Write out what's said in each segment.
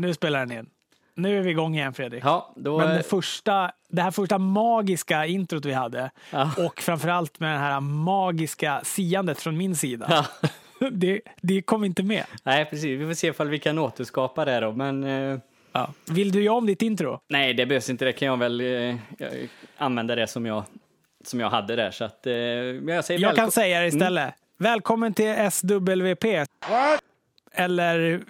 Nu spelar den in. Nu är vi igång igen Fredrik. Ja, då... Men det, första, det här första magiska introt vi hade Ja. och framförallt med det här magiska siandet från min sida. Ja. Det, det kom inte med. Nej, precis. Vi får se ifall vi kan återskapa det då. Men eh, Ja. Vill du göra om ditt intro? nej, det behövs inte. Det kan jag väl eh, använda det som jag, som jag hade där. Så att, eh, jag säger Jag kan säga det istället. Välkommen till SWP. Eller,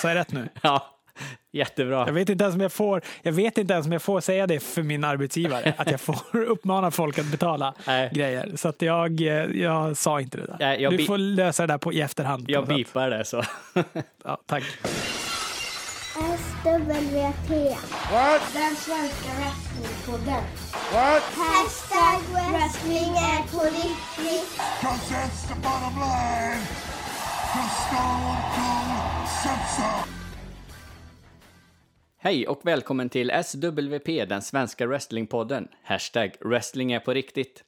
sa jag rätt nu? Ja, jättebra. Jag vet, inte ens om jag, får, jag vet inte ens om jag får säga det för min arbetsgivare. Att jag får uppmana folk att betala Nej. grejer. Så att jag, jag sa inte det där. Nej, jag du får lösa det där på, i efterhand. på Jag bipar det så. Ja, tack. SWP. Den svenska wrestlingpodden. Hashtag wrestling är på riktigt. Cause that's the bottom line. Cause Stone Cold said so. Hej och välkommen till SWP, den svenska wrestlingpodden. Hashtag wrestling är på riktigt.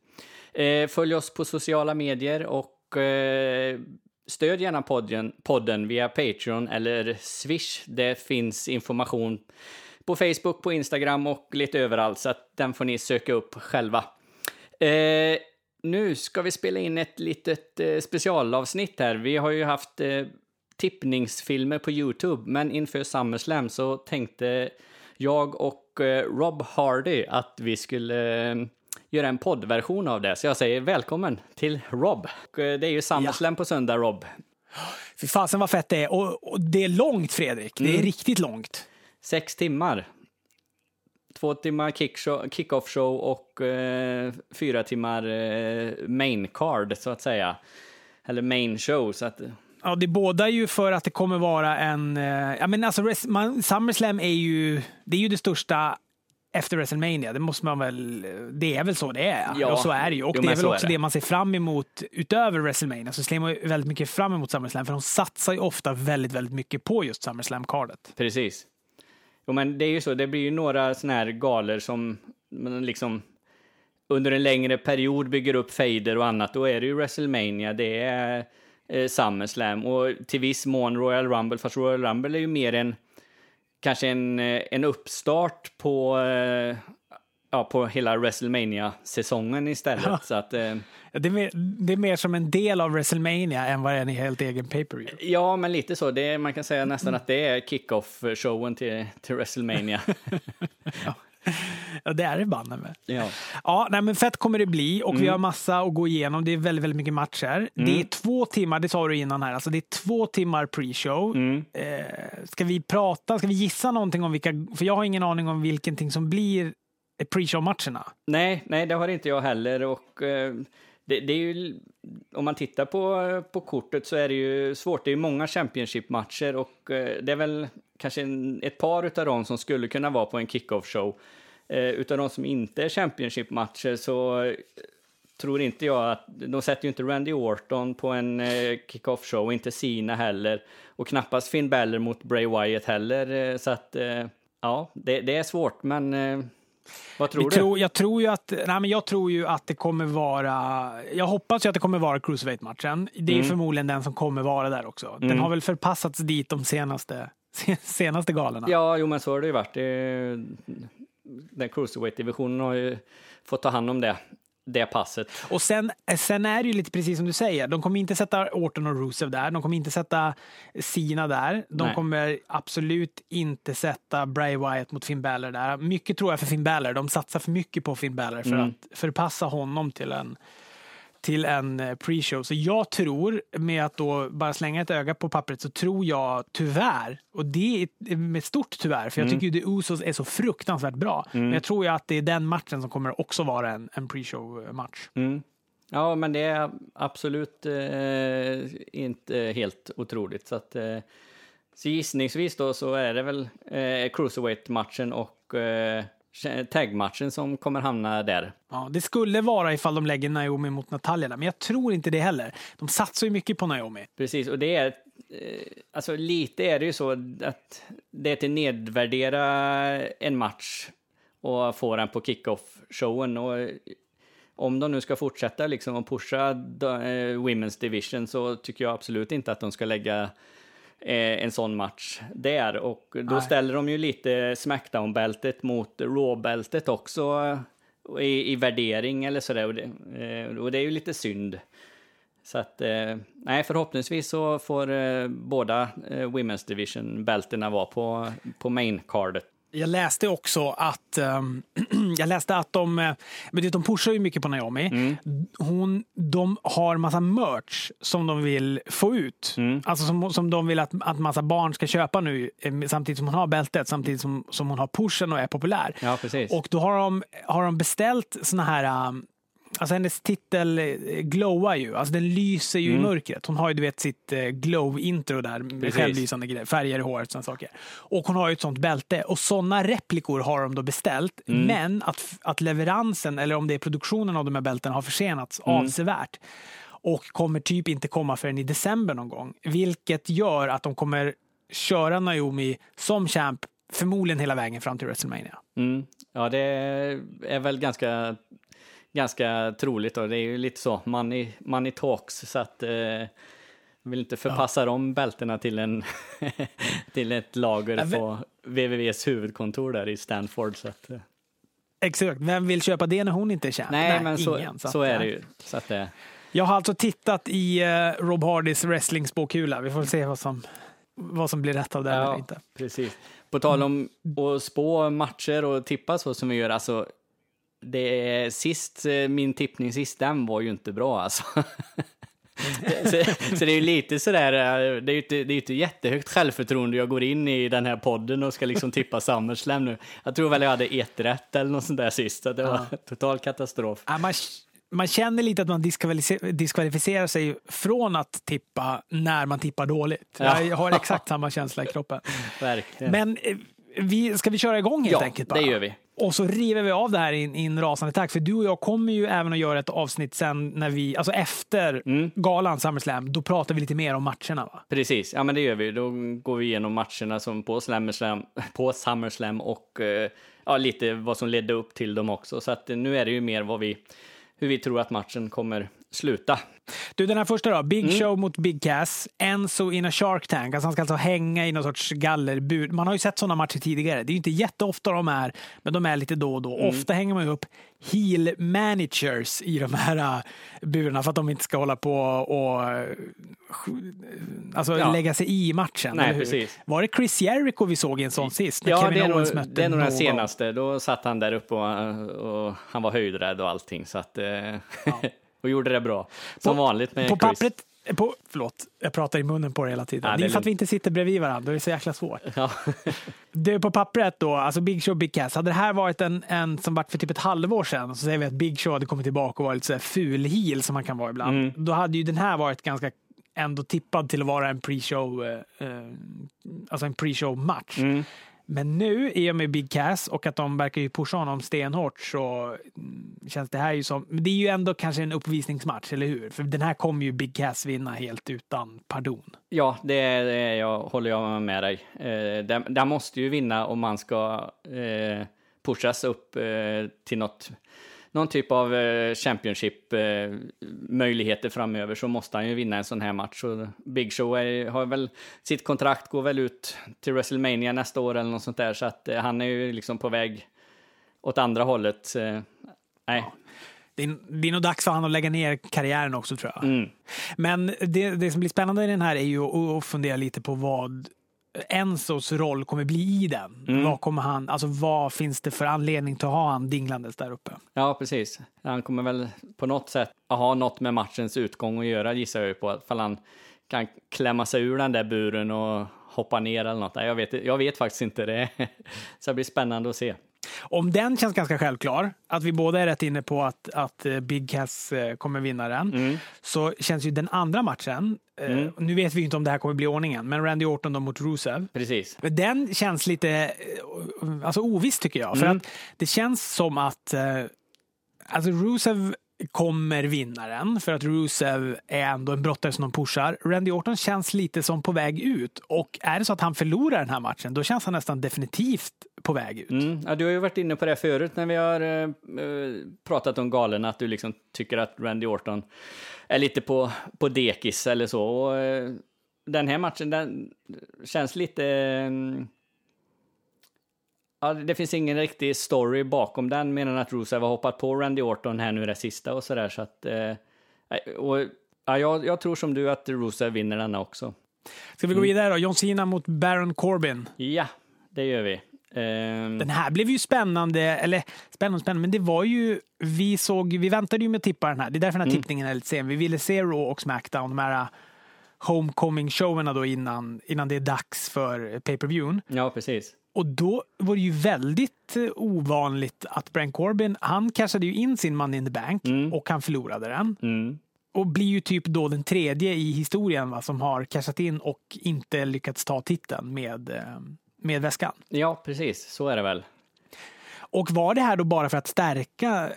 Eh, följ oss på sociala medier och eh, stöd gärna podden, podden via Patreon eller Swish. Det finns information på Facebook, på Instagram och lite överallt så att den får ni söka upp själva. Eh, nu ska vi spela in ett litet eh, specialavsnitt här. Vi har ju haft eh, tippningsfilmer på Youtube, men inför SummerSlam så tänkte jag och eh, Rob Hardy att vi skulle eh, göra en poddversion av det. Så jag säger välkommen till Rob. Eh, det är ju SummerSlam på söndag, Rob. Fy fasen vad fett det är. Och, och det är långt Fredrik. Det är Mm. riktigt långt. Sex timmar. Två timmar kick-off show och eh, fyra timmar eh, main card, så att säga. Eller main show. Så att, Ja, det båda ju för att det kommer vara en... eh, Ja, men alltså, man, SummerSlam är ju, det är ju det största efter WrestleMania. Det måste man väl... Det är väl så det är. Ja. Och så är det ju. Och Jo, det är väl så är också det. det. man ser fram emot utöver WrestleMania. Så ser man ju väldigt mycket fram emot SummerSlam. För de satsar ju ofta väldigt, väldigt mycket på just SummerSlam-cardet. Precis. Jo, men det är ju så. Det blir ju några såna här galer som man liksom under en längre period bygger upp fejder och annat. Då är det ju WrestleMania, det är eh, SummerSlam och till viss mån Royal Rumble. Fast Royal Rumble är ju mer en kanske en, eh, en uppstart på eh, ja, på hela WrestleMania-säsongen istället. Så att, eh, Ja, Det är, mer, det är mer som en del av WrestleMania än vad det är en helt egen pay-per-view. ja, men lite så. Det man kan säga nästan att det är kick-off-showen till, till WrestleMania. Ja, det är det banne med. ja. Ja, nej, men fett kommer det bli och Mm. vi har massa att gå igenom. Det är väldigt, väldigt mycket matcher. Det är två timmar, det sa du innan här, alltså det är två timmar pre-show. Mm. Eh, ska vi prata, ska vi gissa någonting om vilka, för jag har ingen aning om vilken som blir pre-show-matcherna. Nej, nej, det har inte jag heller. Och, eh, det, det är ju, om man tittar på, på kortet så är det ju svårt. Det är ju många Championship-matcher och eh, det är väl kanske en, ett par utav dem som skulle kunna vara på en kick-off-show. Eh, utav de som inte är Championship-matcher så eh, tror inte jag att... De sätter ju inte Randy Orton på en eh, kick-off-show, inte Sina heller. Och knappast Finn Balor mot Bray Wyatt heller. Eh, så att, eh, ja, det, det är svårt, men... Eh, vad tror Vi du? tror, jag, tror ju att, nej, men jag tror ju att det kommer vara... Jag hoppas ju att det kommer vara Cruiserweight-matchen. Det är Mm. förmodligen den som kommer vara där också. Den har väl förpassats dit de senaste, senaste galorna. Ja, jo men så har det ju varit. Det, den cruiserweight-divisionen har ju fått ta hand om det, det passet. Och sen, sen är det ju lite precis som du säger. De kommer inte sätta Orton och Rusev där. De kommer inte sätta Sina där. De Nej. kommer absolut inte sätta Bray Wyatt mot Finn Balor där. Mycket tror jag för Finn Balor. De satsar för mycket på Finn Balor för Mm. att förpassa honom till en till en eh, pre-show. Så jag tror, med att då bara slänga ett öga på pappret, så tror jag tyvärr, och det är med stort tyvärr, för jag Mm. tycker ju The Usos är så fruktansvärt bra. Men jag tror ju att det är den matchen som kommer också vara en, en pre-show-match. Mm. Ja, men det är absolut eh, inte helt otroligt. Så, att, eh, så gissningsvis då så är det väl eh, cruiserweight-matchen och eh, tag-matchen som kommer hamna där. Ja, det skulle vara ifall de lägger Naomi mot Natalia men jag tror inte det heller. De satsar ju mycket på Naomi. Precis, och det är... Eh, alltså lite är det ju så att det är till nedvärdera en match och få den på kick-off-showen. Och om de nu ska fortsätta liksom och pusha eh, Women's Division så tycker jag absolut inte att de ska lägga en sån match där. Och då Nej. ställer de ju lite Smackdown-bältet mot Raw-bältet också i, i värdering eller sådär. Och det, eh, och det är ju lite synd. Så att, eh, nej, förhoppningsvis så får eh, båda eh, Women's Division-bältena vara på, på main-cardet. Jag läste också att, um, jag läste att de, eh, men det, de pushar ju mycket på Naomi. Mm. Hon, de har massa merch som de vill få ut. Mm. Alltså som, som de vill att, att massa barn ska köpa nu eh, samtidigt som hon har bältet, samtidigt som, som hon har pushen och är populär. Ja, precis. Och då har de, har de beställt såna här um, Alltså hennes titel eh, glowar ju, alltså den lyser ju mm. i mörkret. Hon har ju du vet sitt eh, glow-intro där med Precis. självlysande grejer, färger i håret och saker. Och hon har ju ett sånt bälte. Och såna replikor har de då beställt. Mm. Men att, att leveransen, eller om det är produktionen av de här bältena, har försenats mm. avsevärt. Och kommer typ inte komma förrän i december någon gång. Vilket gör att de kommer köra Naomi som champ förmodligen hela vägen fram till WrestleMania. Mm. Ja, det är väl ganska ganska troligt och det är ju lite så, money, money talks, så att eh, vill inte förpassa ja. de bältena till, en till ett lager ja, på WWWs huvudkontor där i Stanford. Så att, eh. Exakt, vem vill köpa det när hon inte är känd? Nej, Nej men så, ingen, så, så är det ju. Så att, eh. Jag har alltså tittat i uh, Rob Hardys wrestlingspåkula. Vi får se vad som, vad som blir rätt av det ja, eller inte. Precis. På tal om att spå matcher och tippa så som vi gör, alltså det sist, eh, min tippning sist, den var ju inte bra alltså. så, så, det är ju lite sådär, eh, det är ju inte, det är inte jättehögt självförtroende jag går in i den här podden och ska liksom tippa SummerSlam nu. Jag tror väl jag hade ett rätt eller något sånt där sist, så det var ja. total katastrof. Ja, man, man känner lite att man diskvalificerar, diskvalificerar sig från att tippa när man tippar dåligt. Ja. Jag har exakt samma känsla i kroppen. Verkligen. Men eh, vi, ska vi köra igång helt ja, enkelt? Bara? det gör vi. Och så river vi av det här i, en rasande takt. För du och jag kommer ju även att göra ett avsnitt sen när vi, alltså efter mm. galan SummerSlam, då pratar vi lite mer om matcherna va? Precis, ja men det gör vi. Då går vi igenom matcherna som på SummerSlam, på SummerSlam och eh, ja, lite vad som ledde upp till dem också. Så att nu är det ju mer vad vi, hur vi tror att matchen kommer sluta. Du, den här första då. Big mm. Show mot Big Cass. Enzo in a Shark Tank. Alltså han ska alltså hänga i någon sorts gallerbur. Man har ju sett sådana matcher tidigare. Det är ju inte jätteofta de är, men de är lite då och då. Mm. Ofta hänger man ju upp heel managers i de här uh, burarna för att de inte ska hålla på och uh, alltså ja. lägga sig i matchen. Nej, precis. Var det Chris Jericho vi såg i en sån sist? Ja, det är, nog, det är nog den senaste. Då satt han där uppe och, och han var höjdrädd och allting. Så att, uh, ja. och gjorde det bra. Som på, vanligt med på Chris. Pappret, på, förlåt, jag pratar i munnen på det hela tiden. Ja, det, är för att vi inte sitter bredvid varandra, då är det så jäkla svårt. Ja. det på pappret då, alltså Big Show, Big Cass. Hade det här varit en, en som varit för typ ett halvår sedan, så säger vi att Big Show hade kommit tillbaka och varit lite ful heel som man kan vara ibland. Mm. Då hade ju den här varit ganska ändå tippad till att vara en pre-show, eh, eh alltså en pre-show match. Mm. Men nu, i och med Big Cass och att de verkar ju pusha honom stenhårt så mm, känns det här ju som... Det är ju ändå kanske en uppvisningsmatch, eller hur? För den här kommer ju Big Cass vinna helt utan pardon. Ja, det, det jag, håller jag med dig. Eh, den, den måste ju vinna om man ska eh, pushas upp eh, till något någon typ av eh, Championship-möjligheter eh, framöver så måste han ju vinna en sån här match. Så Big Show är, har väl, sitt kontrakt går väl ut till WrestleMania nästa år eller något sånt där, så att eh, han är ju liksom på väg åt andra hållet. nej. Ja. Det är, det är nog dags för honom att lägga ner karriären också tror jag. Mm. Men det, det som blir spännande i den här är ju att fundera lite på vad Enzos roll kommer bli i den. Mm. Vad, kommer han, alltså vad finns det för anledning till att ha han dinglandes där uppe? Ja, precis. Han kommer väl på något sätt ha något med matchens utgång att göra gissar jag på. Ifall han kan klämma sig ur den där buren och hoppa ner eller något. Jag vet, jag vet faktiskt inte det. Så det blir spännande att se. Om den känns ganska självklar, att vi båda är rätt inne på att, att eh, Big Cass eh, kommer vinna den, mm. så känns ju den andra matchen, eh, mm. nu vet vi inte om det här kommer bli ordningen, men Randy Orton då mot Rusev. Precis. Den känns lite alltså, oviss tycker jag, för mm. att det känns som att Alltså Rusev kommer vinnaren för att Rusev är ändå en brottare som de pushar. Randy Orton känns lite som på väg ut och är det så att han förlorar den här matchen då känns han nästan definitivt på väg ut. Mm. Ja, du har ju varit inne på det förut när vi har eh, eh, pratat om galen att du liksom tycker att Randy Orton är lite på, på dekis eller så. Och, eh, den här matchen, den känns lite... eh, Ja, det finns ingen riktig story bakom den, mer än att Rusev har hoppat på Randy Orton här nu det sista och sådär, så att... Eh, och, ja, jag, jag tror som du att Rusev vinner denna också. Ska vi gå vidare då? John Cena mot Baron Corbin. Ja, det gör vi. Ehm, Den här blev ju spännande, eller spännande, spännande, men det var ju, vi såg, vi väntade ju med att tippa den här. Det är därför den här tippningen är lite sen. Vi ville se Raw och Smackdown, de här homecoming-showerna då innan, innan det är dags för pay-per-viewn. ja, precis. Och då var det ju väldigt eh, ovanligt att Brian Corbin, han cashade ju in sin Money in the Bank och han förlorade den. Mm. Och blir ju typ då den tredje i historien va, som har cashat in och inte lyckats ta titeln med, eh, med väskan. Ja, precis. Så är det väl. Och var det här då bara för att stärka,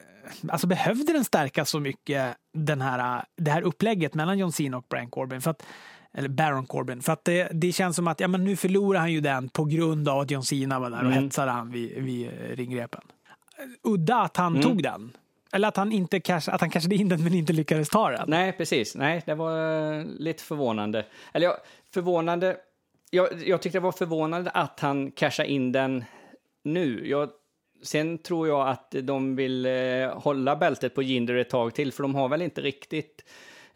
alltså behövde den stärkas så mycket, den här, det här upplägget mellan John Cena och Brian Corbin? För att, eller Baron Corbin. För att det, det känns som att ja, men nu förlorar han ju den på grund av att John Cena var där och Mm. hetsade han vid, vid ringrepen. Udda att han Mm. tog den. Eller att han, inte cash, att han cashade in den men inte lyckades ta den. Nej, precis. Nej, det var eh, lite förvånande. Eller ja, förvånande. Jag, jag tyckte det var förvånande att han cashade in den nu. Jag, sen tror jag att de vill eh, hålla bältet på Jinder ett tag till, för de har väl inte riktigt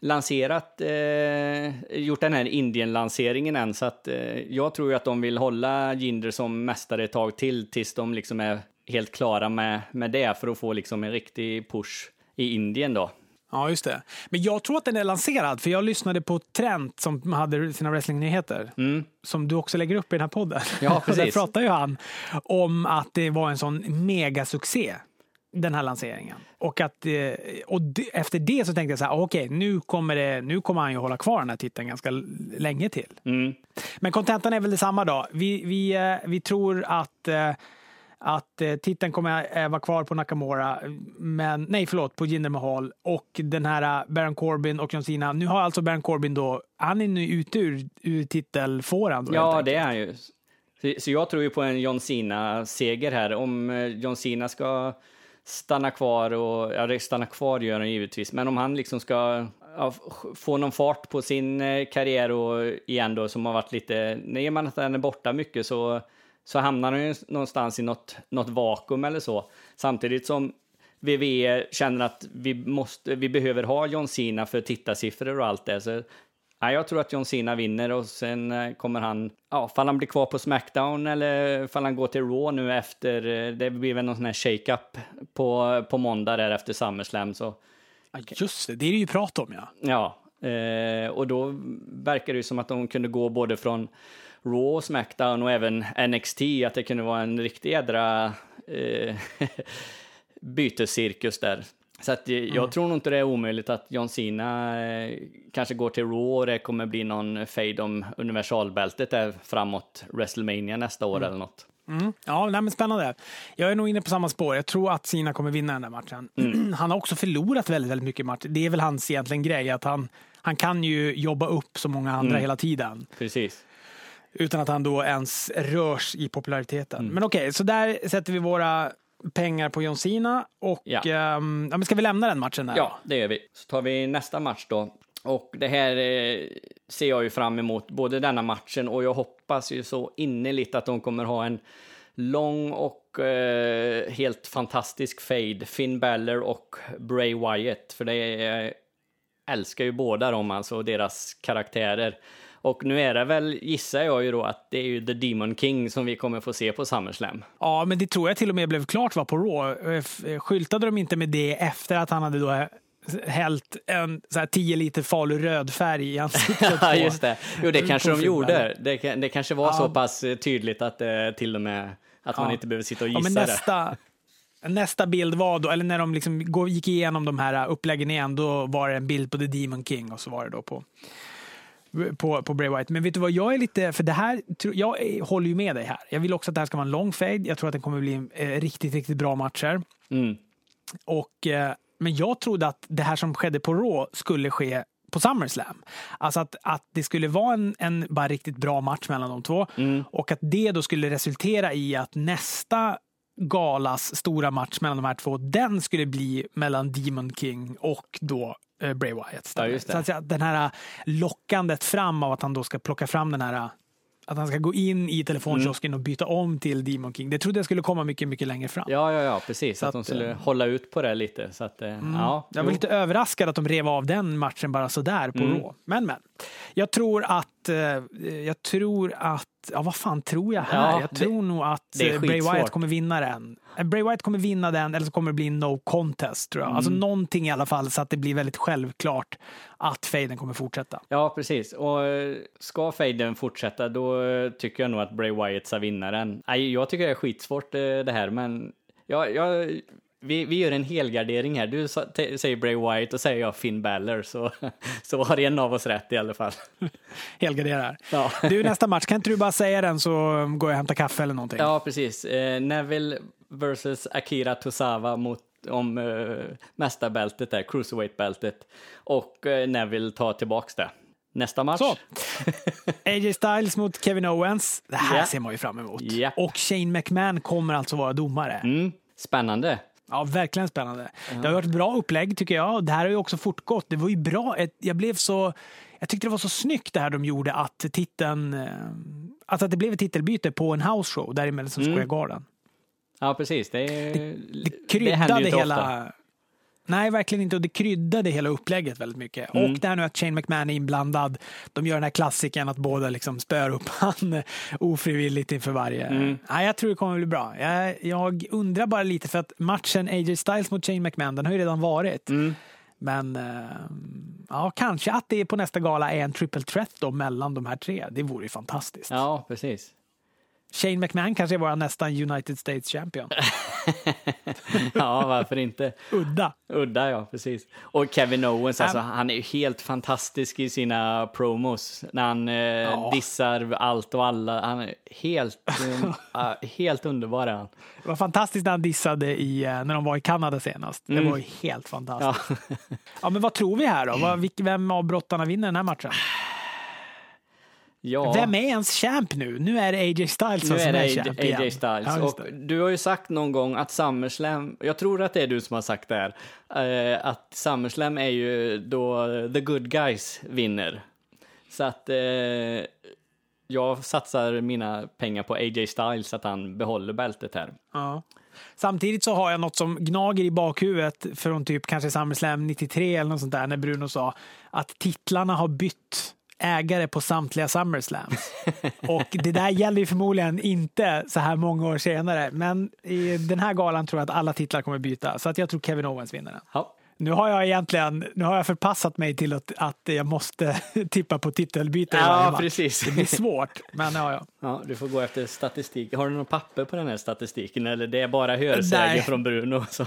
lanserat, eh, gjort den här Indien-lanseringen än, så att eh, jag tror ju att de vill hålla Jinder som mästare ett tag till tills de liksom är helt klara med, med det för att få liksom en riktig push i Indien då. Ja, just det. Men jag tror att den är lanserad, för jag lyssnade på Trent som hade sina wrestlingnyheter. Som du också lägger upp i den här podden. Mm. Ja, Och Där precis. pratar ju han om att det var en sån megasuccé, den här lanseringen. Och, att, eh, och efter det så tänkte jag så här, okej, nu, kommer det, nu kommer han ju hålla kvar den här titeln ganska länge till. Mm. Men kontentan är väl detsamma då. Vi, vi, eh, vi tror att, eh, att titeln kommer vara kvar på Nakamura, men nej förlåt, på Jinder Mahal och den här Baron Corbin och John Cena. Nu har alltså Baron Corbin då, han är nu ute ur, ur titelfåran. då, Ja, det är han ju. Så- jag tror ju på en John Cena-seger här. Om John Cena ska stanna kvar, och, ja, stanna kvar gör han givetvis, men om han liksom ska ja, få någon fart på sin eh, karriär och igen då, som har varit lite, när man att den är borta mycket så, så hamnar han ju någonstans i något, något vakuum eller så. Samtidigt som VVE känner att vi, måste, vi behöver ha John Cena för tittarsiffror och allt det. Så Ja, jag tror att John Cena vinner och sen eh, kommer han, ja, fall han blir kvar på Smackdown eller fall han går till Raw nu efter, eh, det blir väl någon sån här shake-up på, på måndag där efter SummerSlam så, Ja, just det, det är det ju prat om ja. ja. Eh, och då verkar det ju som att de kunde gå både från Raw och Smackdown och även NXT, att det kunde vara en riktig jädra eh, bytescirkus där. Så att eh, jag tror nog inte det är omöjligt att John Cena eh, kanske går till Raw och det kommer bli någon fade om universalbältet där framåt WrestleMania nästa år eller något. Ja, nej, men spännande. Jag är nog inne på samma spår. Jag tror att Cena kommer vinna den där matchen. Han har också förlorat väldigt, väldigt mycket matcher. Det är väl hans egentligen grej, att han, han kan ju jobba upp så många andra hela tiden. Precis. Utan att han då ens rörs i populariteten. Men okej, så där sätter vi våra pengar på John Cena. Och Ja. ehm, ja, men ska vi lämna den matchen där? Ja, det gör vi. Så tar vi nästa match då. Och det här eh, ser jag ju fram emot, både denna matchen och jag hoppas ju så innerligt att de kommer ha en lång och eh, helt fantastisk fade. Finn Balor och Bray Wyatt, för det är, jag älskar ju båda dem, alltså och deras karaktärer. Och nu är det väl, gissar jag ju då, att det är ju The Demon King som vi kommer få se på SummerSlam. Ja, men det tror jag till och med blev klart var på Raw. Eh, eh, Skyltade de inte med det efter att han hade då eh, hällt en så här 10 liter Falu röd färg i ansiktet Ja, just det. Jo, det kanske de gjorde. Det, det kanske var Ja. så pass tydligt att till och med att man Ja. inte behöver sitta och Ja, gissa men det. nästa, nästa bild var då, eller när de liksom gick igenom de här uppläggen igen, då var det en bild på The Demon King och så var det då på på, på Bray Wyatt. Men vet du vad, jag är lite, för det här, jag håller ju med dig här. Jag vill också att det här ska vara en lång fade. Jag tror att det kommer bli eh, riktigt, riktigt bra matcher. Mm. Och, eh, men jag trodde att det här som skedde på Raw skulle ske på SummerSlam. Alltså att, att det skulle vara en, en bara riktigt bra match mellan de två. Och att det då skulle resultera i att nästa galas stora match mellan de här två, den skulle bli mellan Demon King och då Bray Wyatt. Ja. Så att säga, den här lockandet fram av att han då ska plocka fram den här att han ska gå in i telefonkiosken Mm. och byta om till Demon King. Det trodde jag skulle komma mycket, mycket längre fram. Ja, ja, ja, precis. Så att, de att, skulle eh, hålla ut på det lite. Så att, eh, ja, Jag var jo. lite överraskad att de rev av den matchen bara sådär på Mm. Raw. Men, men. Jag tror att, eh, jag tror att, ja vad fan tror jag här? Ja, jag det- tror nog att det är eh, Bray. Wyatt kommer vinna den. Eh, Bray Wyatt kommer vinna den eller så kommer det bli no contest tror jag. Alltså Mm. någonting i alla fall så att det blir väldigt självklart att fejden kommer fortsätta. Ja, precis. Och eh, ska fejden fortsätta, då eh, tycker jag nog att Bray Wyatt ska vinna den. Jag tycker det är skitsvårt det här, men ja, jag, vi, vi gör en helgardering här. Du säger Bray Wyatt och säger jag Finn Balor, så, så har en av oss rätt i alla fall. Helgarderar. Ja. Du, nästa match, kan inte du bara säga den så går jag och hämtar kaffe eller någonting? Ja, precis. Eh, Neville versus Akira Tosawa mot om eh, mästarbältet där, cruiserweight-bältet. Och eh, Neville tar tillbaks det. Nästa match. Så. AJ Styles mot Kevin Owens. Det här Ja. ser man ju fram emot. Ja. Och Shane McMahon kommer alltså vara domare. Mm, spännande. Ja, verkligen spännande. Det har varit ett bra upplägg tycker jag. Det här har ju också fortgått. Det var ju bra. Jag blev så... Jag tyckte det var så snyggt det här de gjorde att titeln... Alltså att det blev ett titelbyte på en house show där i Madison Mm. Square Garden. Ja, precis. Det, är- Det händer kryddade inte hela... ofta. Nej, verkligen inte. Och det kryddade hela upplägget väldigt mycket. Mm. Och det här nu att Shane McMahon är inblandad. De gör den här klassiken att båda liksom spör upp han ofrivilligt inför varje. Mm. Nej, jag tror det kommer bli bra. Jag, jag undrar bara lite för att matchen AJ Styles mot Shane McMahon, den har ju redan varit. Mm. Men eh, ja, kanske att det på nästa gala är en triple threat då mellan de här tre. Det vore ju fantastiskt. Ja, precis. Shane McMahon kanske är vår nästan United States champion. Ja, varför inte? Udda. Udda, ja, precis. Och Kevin Owens, alltså, han är ju helt fantastisk i sina promos. När han eh, dissar allt och alla. Han är helt, eh, helt underbar han. Det var fantastiskt när han dissade i, eh, när de var i Kanada senast. Det var ju helt fantastiskt. Ja. Ja. men vad tror vi här då? Vem av brottarna vinner den här matchen? Ja. Vem är ens champ nu? Nu är det AJ Styles Nu som är är, det AJ, champ AJ igen. Styles. Ja, och du har ju sagt någon gång att SummerSlam, jag tror att det är du som har sagt det här, eh, att SummerSlam är ju då the good guys vinner. Så att eh, jag satsar mina pengar på AJ Styles, att han behåller bältet här. Ja. Samtidigt så har jag något som gnager i bakhuvudet från typ kanske SummerSlam 93 eller något sånt där när Bruno sa att titlarna har bytt ägare på samtliga SummerSlams. Och det där gäller ju förmodligen inte så här många år senare. Men i den här galan tror jag att alla titlar kommer byta. Så att jag tror Kevin Owens vinner den. Ja. Nu har jag egentligen nu har jag förpassat mig till att, att jag måste tippa på titelbyte Ja, precis. Det blir svårt, men ja, ja. Ja, du får gå efter statistik. Har du något papper på den här statistiken eller det är bara hörsägen från Bruno? Så.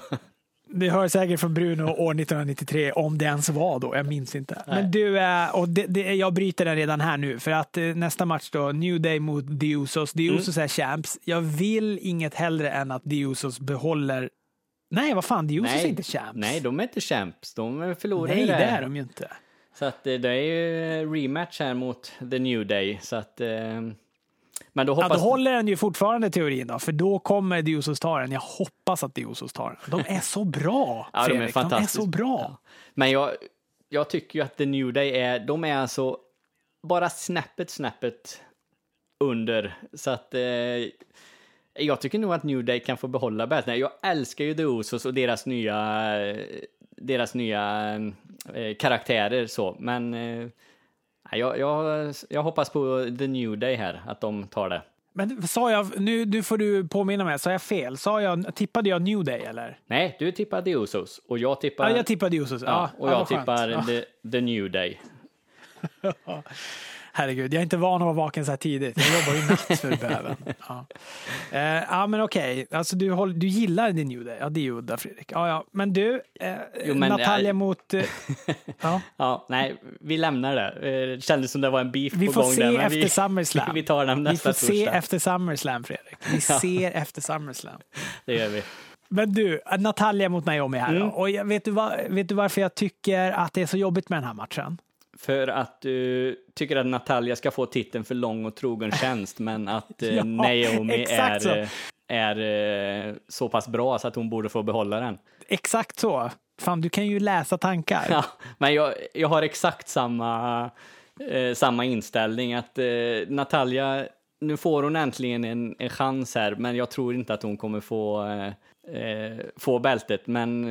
Det hör säkert från Bruno år 1993, om det ens var då. Jag minns inte. Men du, eh, och det, det, jag bryter den redan här nu. För att eh, nästa match då, New Day mot The Usos. The Mm. Är champs. Jag vill inget hellre än att The Usos behåller... Nej, vad fan, The Usos är inte champs. nej, de är inte champs. De förlorar Nej det är de ju inte. Så att eh, det är ju rematch här mot The New Day. Så att, men då Ja, hoppas... då håller den ju fortfarande teorin då, för då kommer The Usos ta den. Jag hoppas att The Usos tar den. De är så bra, Ja, de är. De är så bra. Ja. Men jag, jag tycker ju att The New Day är, de är alltså bara snäppet, snäppet under. Så att eh, jag tycker nog att New Day kan få behålla bältena. Jag älskar ju The Usos och deras nya, deras nya eh, karaktärer så, men eh, jag, jag, jag hoppas på The New Day här, att de tar det. Men sa jag, nu, nu får du påminna mig, sa jag fel? Sa jag, tippade jag New Day eller? Nej, du tippar The Usos och jag tippar... Ja, jag tippade Usos. ja, och ja, jag tippar the, the New Day. Herregud, jag är inte van att vara vaken så här tidigt. Jag jobbar ju natt för bäven. Ja. Eh, ja, men okej. Alltså, du, håller, du gillar din New Day. Ja, det är ju udda, Fredrik. Ja, ja. Men du, eh, Jo, men, Natalia eh, mot... Eh, ja. Ja, nej, vi lämnar det. Eh, Det kändes som det var en beef Vi på får gång se där. efter vi, SummerSlam. Vi tar den Vi nästa får se efter SummerSlam, Fredrik. Vi ser efter SummerSlam. Det gör vi. Men du, Natalia mot Naomi här. Mm. Och jag, vet, du vad, vet du varför jag tycker att det är så jobbigt med den här matchen? För att du tycker att Natalia ska få titeln för lång och trogen tjänst, men att eh, Ja, Naomi exakt så. är, eh, är eh, så pass bra så att hon borde få behålla den. Exakt så. fan, du kan ju läsa tankar. Ja, men jag, jag har exakt samma, eh, samma inställning att eh, Natalia, nu får hon äntligen en, en chans här, men jag tror inte att hon kommer få, eh, få bältet. Men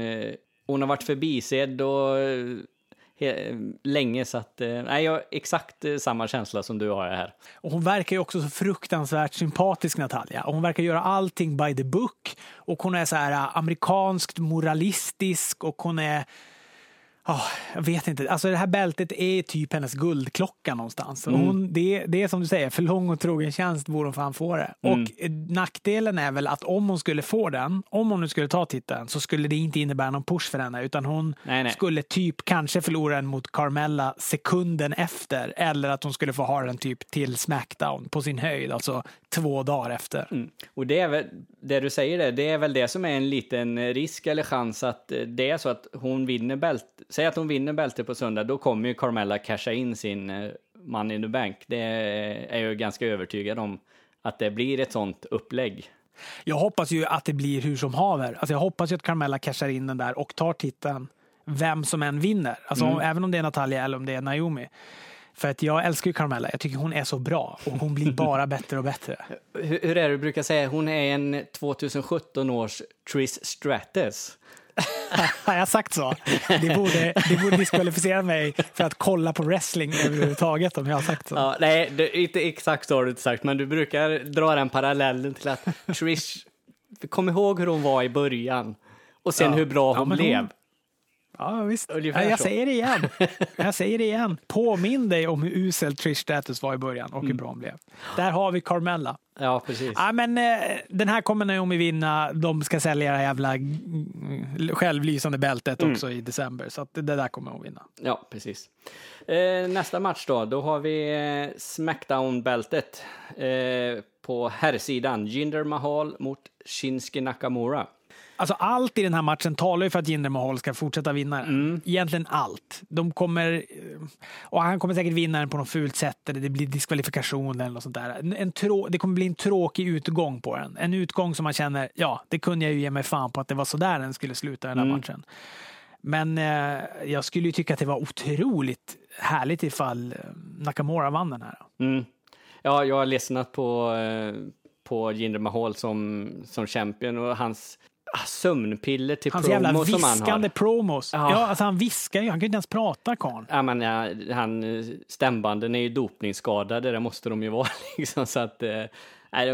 hon har varit förbisedd och Eh, länge så att, eh, nej, jag har exakt eh, samma känsla som du har här. Och hon verkar ju också så fruktansvärt sympatisk Natalia. Och hon verkar göra allting by the book och hon är så här amerikanskt moralistisk och hon är Oh, jag vet inte. Alltså det här bältet är typ hennes guldklocka någonstans. Mm. Hon, det, det är som du säger, för lång och trogen tjänst borde hon fan få det. Mm. Och nackdelen är väl att om hon skulle få den, om hon nu skulle ta titeln, så skulle det inte innebära någon push för henne, utan hon nej, nej. skulle typ kanske förlora den mot Carmella sekunden efter, eller att hon skulle få ha den typ till Smackdown på sin höjd, alltså två dagar efter. Mm. Och det är väl, det du säger det, det är väl det som är en liten risk eller chans att det är så att hon vinner bält säg att hon vinner bältet på söndag, då kommer ju Carmella casha in sin uh, Money in the Bank. Det är jag ganska övertygad om att det blir ett sånt upplägg. Jag hoppas ju att det blir hur som haver. Alltså jag hoppas ju att Carmella cashar in den där och tar titeln vem som än vinner. Alltså mm. även om det är Natalia eller om det är Naomi. För att jag älskar ju Carmella. Jag tycker hon är så bra och hon blir bara bättre och bättre. Hur, hur är det du brukar säga? Hon är en 2017 års Trish Stratus. Har jag sagt så? Det borde, det borde diskvalificera mig för att kolla på wrestling överhuvudtaget om jag har sagt så. Ja, nej, det, inte exakt så har du inte sagt, men du brukar dra den parallellen till att Trish, kom ihåg hur hon var i början och sen ja. hur bra hon ja, blev. Hon, Ja, visst. Ja, jag så. säger det igen. Jag säger det igen. Påminn dig om hur usel Trish Stratus var i början och hur mm. bra hon blev. Där har vi Carmella. Ja, precis. Ja, men, eh, den här kommer Naomi vinna. De ska sälja det jävla självlysande bältet mm. också i december. Så att det där kommer hon vinna. Ja, precis. Eh, nästa match då. Då har vi eh, Smackdown-bältet eh, på herrsidan. Jinder Mahal mot Shinsuke Nakamura. Alltså allt i den här matchen talar ju för att Jinder Mahal ska fortsätta vinna den. Mm. Egentligen allt. De kommer, och han kommer säkert vinna den på något fult sätt eller det blir diskvalifikation eller något sånt där. En trå, det kommer bli en tråkig utgång på den. En utgång som man känner, ja, det kunde jag ju ge mig fan på att det var så där den skulle sluta den här mm. matchen. Men eh, jag skulle ju tycka att det var otroligt härligt ifall eh, Nakamura vann den här. Mm. Ja, jag har lyssnat på, eh, på Jinder Mahal som, som champion och hans sömnpiller till Hans promo jävla viskande promos. Ja. ja, alltså han viskar ju, han kan inte ens prata karln. Ja, men ja, han, stämbanden är ju dopningsskadade, det måste de ju vara liksom, så att eh,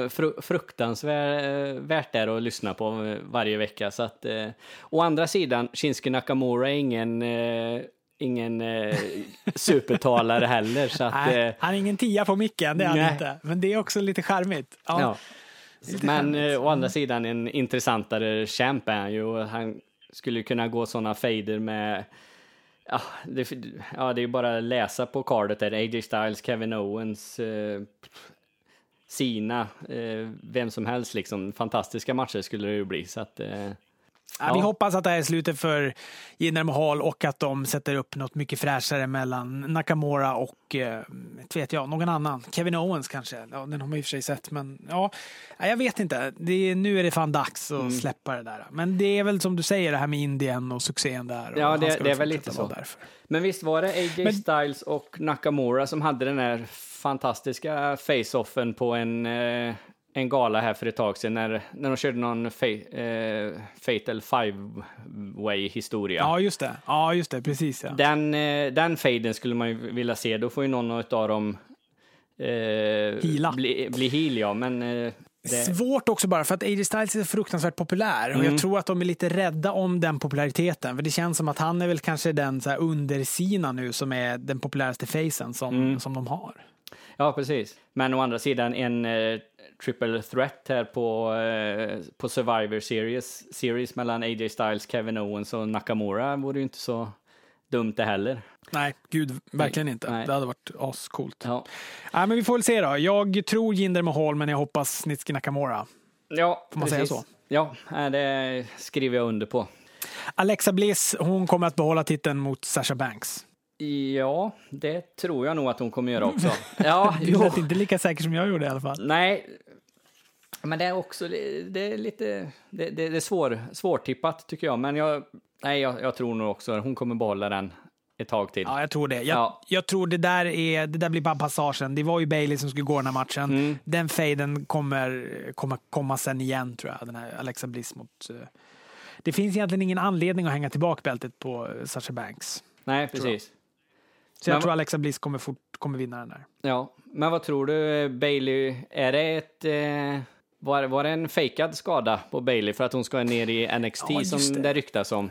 fr fruktansvärt är att lyssna på eh, varje vecka. Så att, eh, å andra sidan, Shinsuke Nakamura är ingen eh, ingen eh, supertalare heller. Så att, nej, eh, han är ingen tia på micken, det är han inte. Men det är också lite charmigt. Ja. ja. Men eh, å andra sidan en intressantare champ är han ju. Han skulle kunna gå sådana fader med Ja det, ja, det är bara att läsa på cardet där. AJ Styles, Kevin Owens, eh, Sina, eh, vem som helst liksom. Fantastiska matcher skulle det ju bli. Så att, eh, Ja. Vi hoppas att det här är slutet för Jinder Mahal och att de sätter upp något mycket fräschare mellan Nakamura och eh, vet jag, någon annan. Kevin Owens kanske. Ja, den har man i och för sig sett, men ja, jag vet inte. Det, nu är det fan dags att mm. släppa det där. Men det är väl som du säger det här med Indien och succén där. Ja, det, det är väl lite så. Därför. Men visst var det AJ men, Styles och Nakamura som hade den här fantastiska face-offen på en eh, en gala här för ett tag sedan när, när de körde någon fa eh, Fatal Five-way historia. Ja, just det. Ja, just det. Precis, ja. Den, eh, den faden skulle man ju vilja se. Då får ju någon av dem eh, bli, bli heal, ja. Men, eh, det... Svårt också bara för att AJ Styles är fruktansvärt populär och mm. jag tror att de är lite rädda om den populariteten. För det känns som att han är väl kanske den så här undersina nu som är den populäraste facen som, mm. som de har. Ja, precis. Men å andra sidan en eh, triple threat här på, eh, på Survivor Series, series mellan AJ Styles, Kevin Owens och Nakamura vore ju inte så dumt det heller. Nej, gud, verkligen inte. Nej. Det hade varit ascoolt. Ja. Nej, men vi får väl se då. Jag tror Jinder Mahal, men jag hoppas Snitski Nakamura. Ja, Får man precis. säga så? Ja, det skriver jag under på. Alexa Bliss, hon kommer att behålla titeln mot Sasha Banks. Ja, det tror jag nog att hon kommer göra också. Ja, du lät inte lika säker som jag gjorde i alla fall. Nej, Men det är också det är lite det, det, det är svår, svårtippat tycker jag. Men jag, nej, jag, jag tror nog också att hon kommer behålla den ett tag till. Ja, jag tror det. Jag, ja. jag tror det där, är, det där blir bara passagen. Det var ju Bailey som skulle gå den här matchen. Mm. Den faden kommer, kommer komma sen igen, tror jag. Den här Alexa Bliss mot... Uh... Det finns egentligen ingen anledning att hänga tillbaka bältet på uh, Sasha Banks. Nej, precis. Så jag men, tror Alexa Bliss kommer, fort, kommer vinna den där. Ja, men vad tror du, Bailey? Är det ett... Eh, var, var det en fejkad skada på Bailey för att hon ska ner i NXT ja, som det. det ryktas om?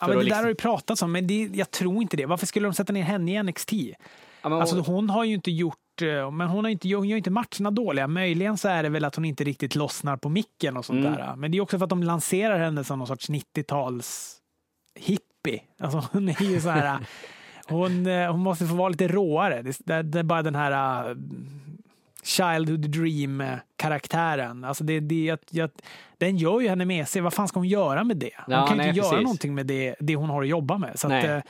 Ja, men det liksom... där har ju pratats om, men det, jag tror inte det. Varför skulle de sätta ner henne i NXT? Ja, hon... Alltså, hon har ju inte gjort eh, men hon, har inte, hon gör inte matcherna dåliga. Möjligen så är det väl att hon inte riktigt lossnar på micken och sånt mm. där. Men det är också för att de lanserar henne som någon sorts 90-tals hippie. Alltså hon är ju så här... hon, eh, hon måste få vara lite råare. Det, det är bara den här Childhood Dream-karaktären. Alltså det, det, jag, jag, den gör ju henne med sig. Vad fan ska hon göra med det? Hon ja, kan nej, inte precis. göra någonting med det, det hon har att jobba med. Så nej. Att,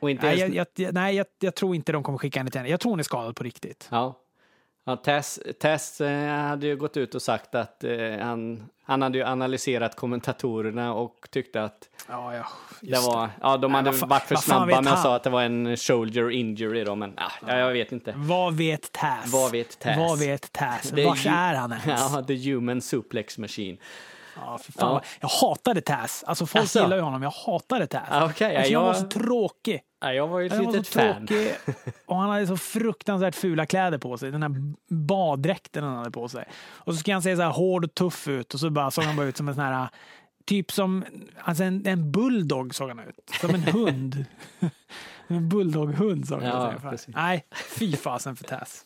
eh, nej, jag, jag, nej jag, jag, tror inte de kommer skicka henne till henne. Jag tror hon är skadad på riktigt. Ja. Ja, Tess, Tess eh, hade ju gått ut och sagt att eh, han, han hade ju analyserat kommentatorerna och tyckte att ja, ja, det var, ja, de hade Nej, varit för snabba med att sa att det var en shoulder injury då, men ja, jag vet inte. Vad vet Taz? Vad vet Taz? Vad vet Taz? Vars är han ens? Ja, the human suplex machine. Ja, för fan. Ja. Jag hatade Taz. Alltså folk alltså. gillar ju honom, jag hatade Taz. Ah, okay, alltså, jag... var så tråkig. Ja, jag var ju ett litet fan. Tråkig, och han hade så fruktansvärt fula kläder på sig. Den här baddräkten han hade på sig. Och så ska han se så här hård och tuff ut och så bara såg han bara ut som en sån här Typ som alltså en, en bulldog såg han ut. Som en hund. en bulldoghund såg han ja, ut. Nej, fy fasen för Taz.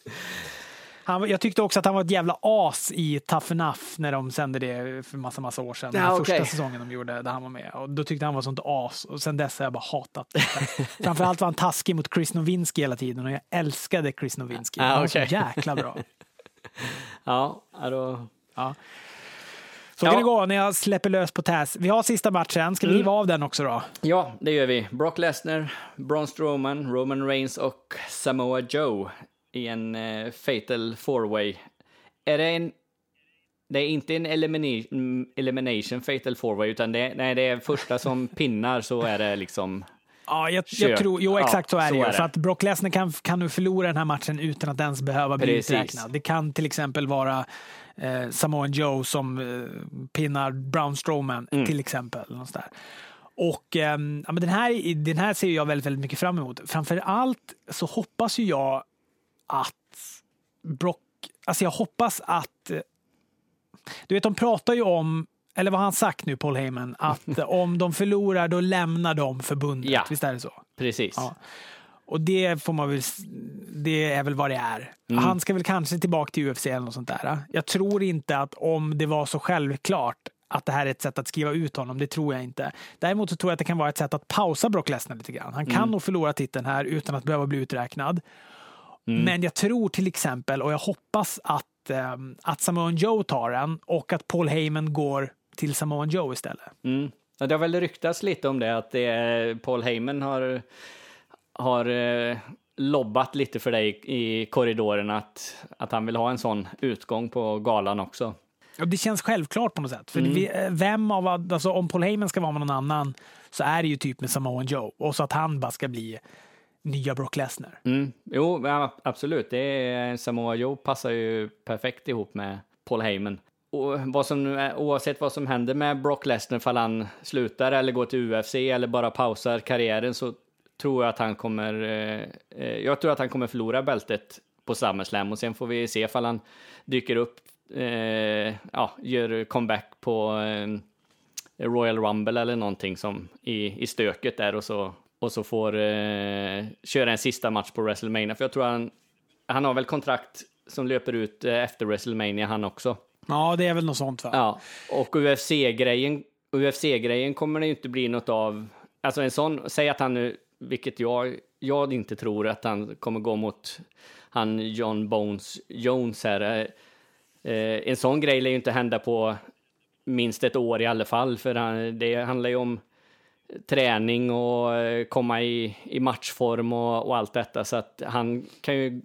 Han, jag tyckte också att han var ett jävla as i Tough Enough när de sände det för massa, massa år sedan. Ja, den okay. första säsongen de gjorde där han var med. Och då tyckte han var sånt as. Och sen dess har jag bara hatat det. Framförallt var han taskig mot Chris Nowinski hela tiden och jag älskade Chris Nowinski. Han var så jäkla bra. ja, då... ja. Så ja. kan det gå när jag släpper lös på Taz. Vi har sista matchen. Ska vi mm. riva av den också då? Ja, det gör vi. Brock Lesnar, Braun Strowman, Roman Reigns och Samoa Joe i en uh, fatal four-way. Är det en... Det är inte en elimination, elimination fatal four-way, utan det, nej, det är första som pinnar så är det liksom... Ja, jag, jag tror, jo exakt ja, så är det ju. För att Brock Lesnar kan, kan nu förlora den här matchen utan att ens behöva bli uträknad. Det kan till exempel vara eh, Samoan Joe som eh, pinnar Brown Strowman mm. till exempel. Där. Och eh, ja, men den, här, den här ser jag väldigt, väldigt mycket fram emot. Framför allt så hoppas ju jag att Brock, alltså jag hoppas att, du vet de pratar ju om, eller vad har han sagt nu Paul Heyman, att om de förlorar då lämnar de förbundet. Ja, Visst är det så? Precis. Ja. Och det får man väl, det är väl vad det är. Mm. Han ska väl kanske tillbaka till UFC eller något sånt där. Jag tror inte att om det var så självklart att det här är ett sätt att skriva ut honom, det tror jag inte. Däremot så tror jag att det kan vara ett sätt att pausa Brock Lesnar lite grann. Han kan mm. nog förlora titeln här utan att behöva bli uträknad. Mm. Men jag tror till exempel, och jag hoppas att, eh, att Samoan Joe tar den och att Paul Heyman går till Samoan Joe istället. Mm. Ja, det har väl ryktats lite om det, att det är, Paul Heyman har, har eh, lobbat lite för dig i korridoren att, att han vill ha en sån utgång på galan också. Ja, det känns självklart på något sätt. För mm. vi, eh, vem av, alltså om Paul Heyman ska vara med någon annan så är det ju typ med Samoan Joe. Och så att han bara ska bli nya Brock Lesnar. Mm. Jo, absolut. Det är, Samoa Joe passar ju perfekt ihop med Paul Heyman. Och vad som, oavsett vad som händer med Brock Lesnar, fall han slutar eller går till UFC eller bara pausar karriären, så tror jag att han kommer... Eh, eh, jag tror att han kommer förlora bältet på SummerSlam och sen får vi se ifall han dyker upp, eh, ja, gör comeback på eh, Royal Rumble eller någonting som i, i stöket där och så och så får eh, köra en sista match på WrestleMania. För jag tror han, han har väl kontrakt som löper ut eh, efter WrestleMania han också. Ja, det är väl något sånt va? Ja, och UFC-grejen UFC-grejen kommer det ju inte bli något av. Alltså en sån, säg att han nu, vilket jag, jag inte tror att han kommer gå mot han John Bones Jones här. Eh, eh en sån grej lär ju inte hända på minst ett år i alla fall, för han, det handlar ju om träning och eh, komma i, i matchform och, och allt detta. Så att han kan ju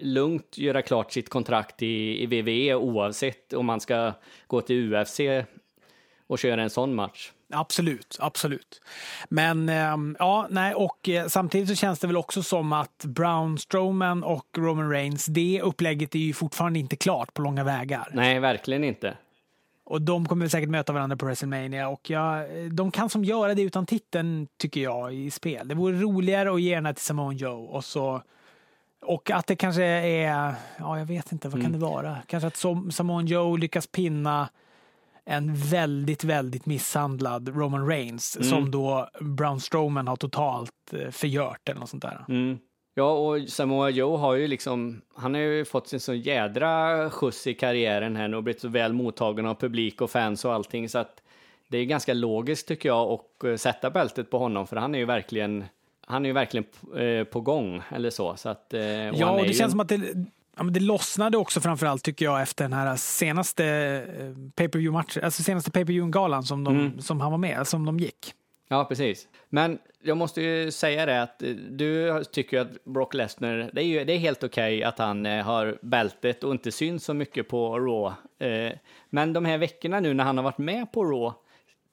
lugnt göra klart sitt kontrakt i, i WWE oavsett om man ska gå till UFC och köra en sån match. Absolut, absolut. Men ehm, ja, nej, och eh, samtidigt så känns det väl också som att Brown Strowman och Roman Reigns, det upplägget är ju fortfarande inte klart på långa vägar. Nej, verkligen inte. Och de kommer säkert möta varandra på WrestleMania och ja, de kan som göra det utan titeln tycker jag i spel. Det vore roligare att ge den till Samoa Joe och så och att det kanske är, ja jag vet inte, vad kan mm. det vara? Kanske att Samoa Joe lyckas pinna en väldigt, väldigt misshandlad Roman Reigns mm. som då Braun Strowman har totalt eh, förgört eller något sånt där. Mm. Ja, och Samoa Joe har ju liksom, han har ju fått sin så jädra skjuts i karriären här nu och blivit så väl mottagen av publik och fans och allting så att det är ganska logiskt tycker jag att eh, sätta bältet på honom för han är ju verkligen han är ju verkligen eh, på gång eller så. så att, och ja, och det känns som att det, Ja, men det lossnade också framförallt tycker jag efter den här senaste eh, pay-per-view alltså senaste pay-per-view-galan som, mm. som han var med, som de gick. Ja, precis. Men jag måste ju säga det att eh, du tycker att Brock Lesnar, det är ju det är helt okej okay att han eh, har bältet och inte syns så mycket på Raw. Men de här veckorna nu när han har varit med på Raw,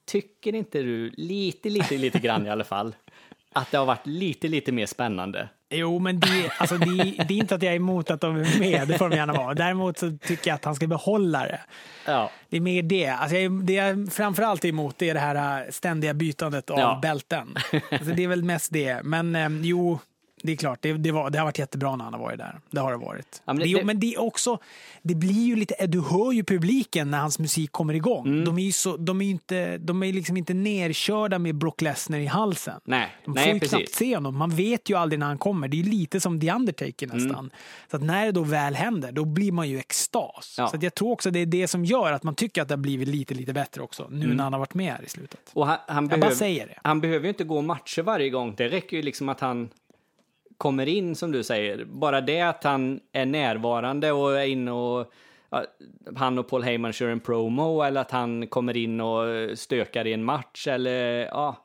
tycker inte du lite, lite, lite grann i alla fall, att det har varit lite, lite mer spännande? Jo, men det, alltså det, det, är inte att jag är emot att de är med, det får de gärna vara. Däremot så tycker jag att han ska behålla det. Ja. Det är mer det. Alltså jag, det jag framförallt är emot är det här äh, ständiga bytandet av ja. bälten. Alltså det är väl mest det. Men eh, jo, det är klart, det, det, var, det, har varit jättebra när han har varit där. Det har det varit. Ja, men, det, det, men, det, är också, det blir ju lite, du hör ju publiken när hans musik kommer igång. Mm. De är ju så, de är inte, de är liksom inte nerkörda med Brock Lesnar i halsen. Nej, de får ju precis. knappt se honom. Man vet ju aldrig när han kommer. Det är lite som The Undertaker mm. nästan. Mm. Så att när det då väl händer, då blir man ju extas. Ja. Så jag tror också det är det som gör att man tycker att det har blivit lite, lite bättre också. Nu mm. när han har varit med här i slutet. Och han, han jag behöv, bara säger det. Han behöver ju inte gå matcher varje gång. Det räcker ju liksom att han kommer in som du säger. Bara det att han är närvarande och är inne och han och Paul Heyman kör en promo eller att han kommer in och stökar i en match eller ja.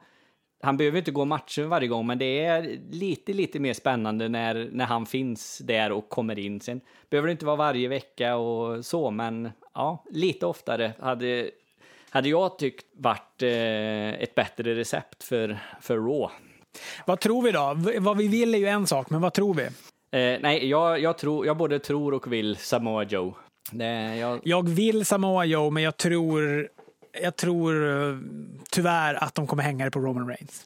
Han behöver inte gå matcher varje gång, men det är lite, lite mer spännande när, när han finns där och kommer in. Sen behöver det inte vara varje vecka och så, men ja, lite oftare hade, hade jag tyckt varit eh, ett bättre recept för, för Raw. Vad tror vi då? Vad vi vill är ju en sak, men vad tror vi? Eh, nej, jag, jag, tror, jag både tror och vill Samoa Joe. Det, jag... jag vill Samoa Joe, men jag tror, jag tror eh, tyvärr att de kommer hänga det på Roman Reigns.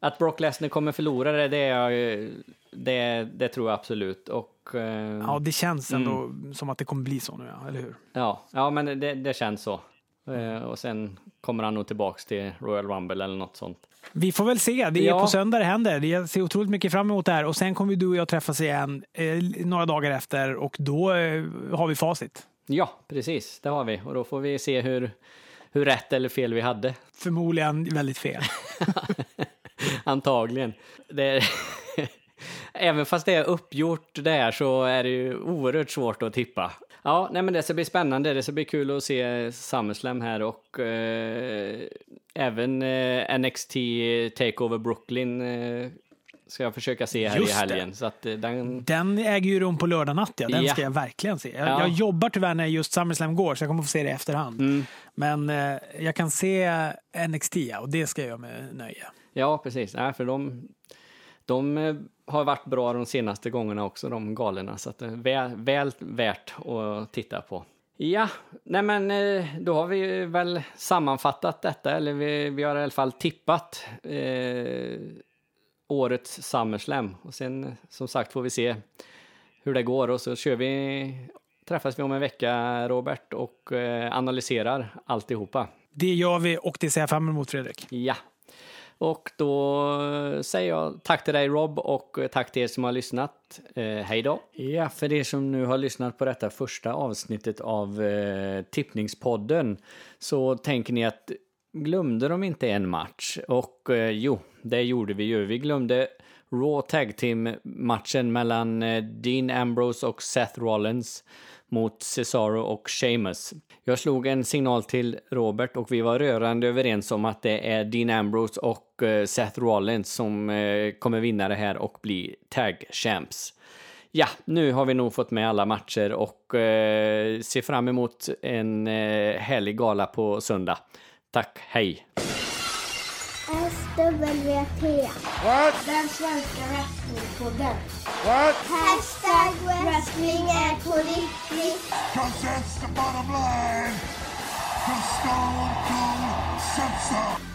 Att Brock Lesnar kommer förlora det, det, är, det, det tror jag absolut. Och, eh, ja, det känns ändå mm. som att det kommer bli så nu, ja, eller hur? Ja, ja men det, det känns så. Eh, och sen kommer han nog tillbaks till Royal Rumble eller något sånt. Vi får väl se. Det är ja. på söndag det händer. Jag ser otroligt mycket fram emot det här. Och sen kommer du och jag träffas igen eh, några dagar efter och då eh, har vi facit. Ja, precis. Det har vi. Och då får vi se hur, hur rätt eller fel vi hade. Förmodligen väldigt fel. Antagligen. Det Även fast det är uppgjort där så är det ju oerhört svårt att tippa. Ja, nej men det ska bli spännande. Det ska bli kul att se SummerSlam här och eh, även eh, NXT Takeover Brooklyn eh, ska jag försöka se här Just i helgen. Så att, eh, den... den äger ju rum på lördag natt, ja. Den ja. ska jag verkligen se. Jag, ja. jag, jobbar tyvärr när just SummerSlam går, så jag kommer få se det i efterhand. Mm. Men eh, jag kan se NXT, ja, och det ska jag göra med nöje. Ja, precis. Ja, för de, de eh, har varit bra de senaste gångerna också, de galorna. Så att det är väl, väl värt att titta på. Ja, nej men eh, då har vi väl sammanfattat detta, eller vi, vi har i alla fall tippat eh, årets SummerSlam. Och sen som sagt får vi se hur det går och så kör vi, träffas vi om en vecka Robert och eh, analyserar alltihopa. Det gör vi och det ser jag fram emot Fredrik. Ja. Och då säger jag tack till dig Rob och eh, tack till er som har lyssnat. Eh, hej då! Ja, för er som nu har lyssnat på detta första avsnittet av eh, Tippningspodden så tänker ni att glömde de inte en match? Och eh, jo, det gjorde vi ju. Vi glömde Raw Tag Team-matchen mellan eh, Dean Ambrose och Seth Rollins mot Cesaro och Sheamus. Jag slog en signal till Robert och vi var rörande överens om att det är Dean Ambrose och eh, Seth Rollins som eh, kommer vinna det här och bli tag champs. Ja, nu har vi nog fått med alla matcher och eh, ser fram emot en eh, härlig gala på söndag. Tack, hej! SWT. What? Den svenska wrestlingpodden. What? Hashtag wrestling är på riktigt. Cause that's the bottom line. Cause Stone Cold said so.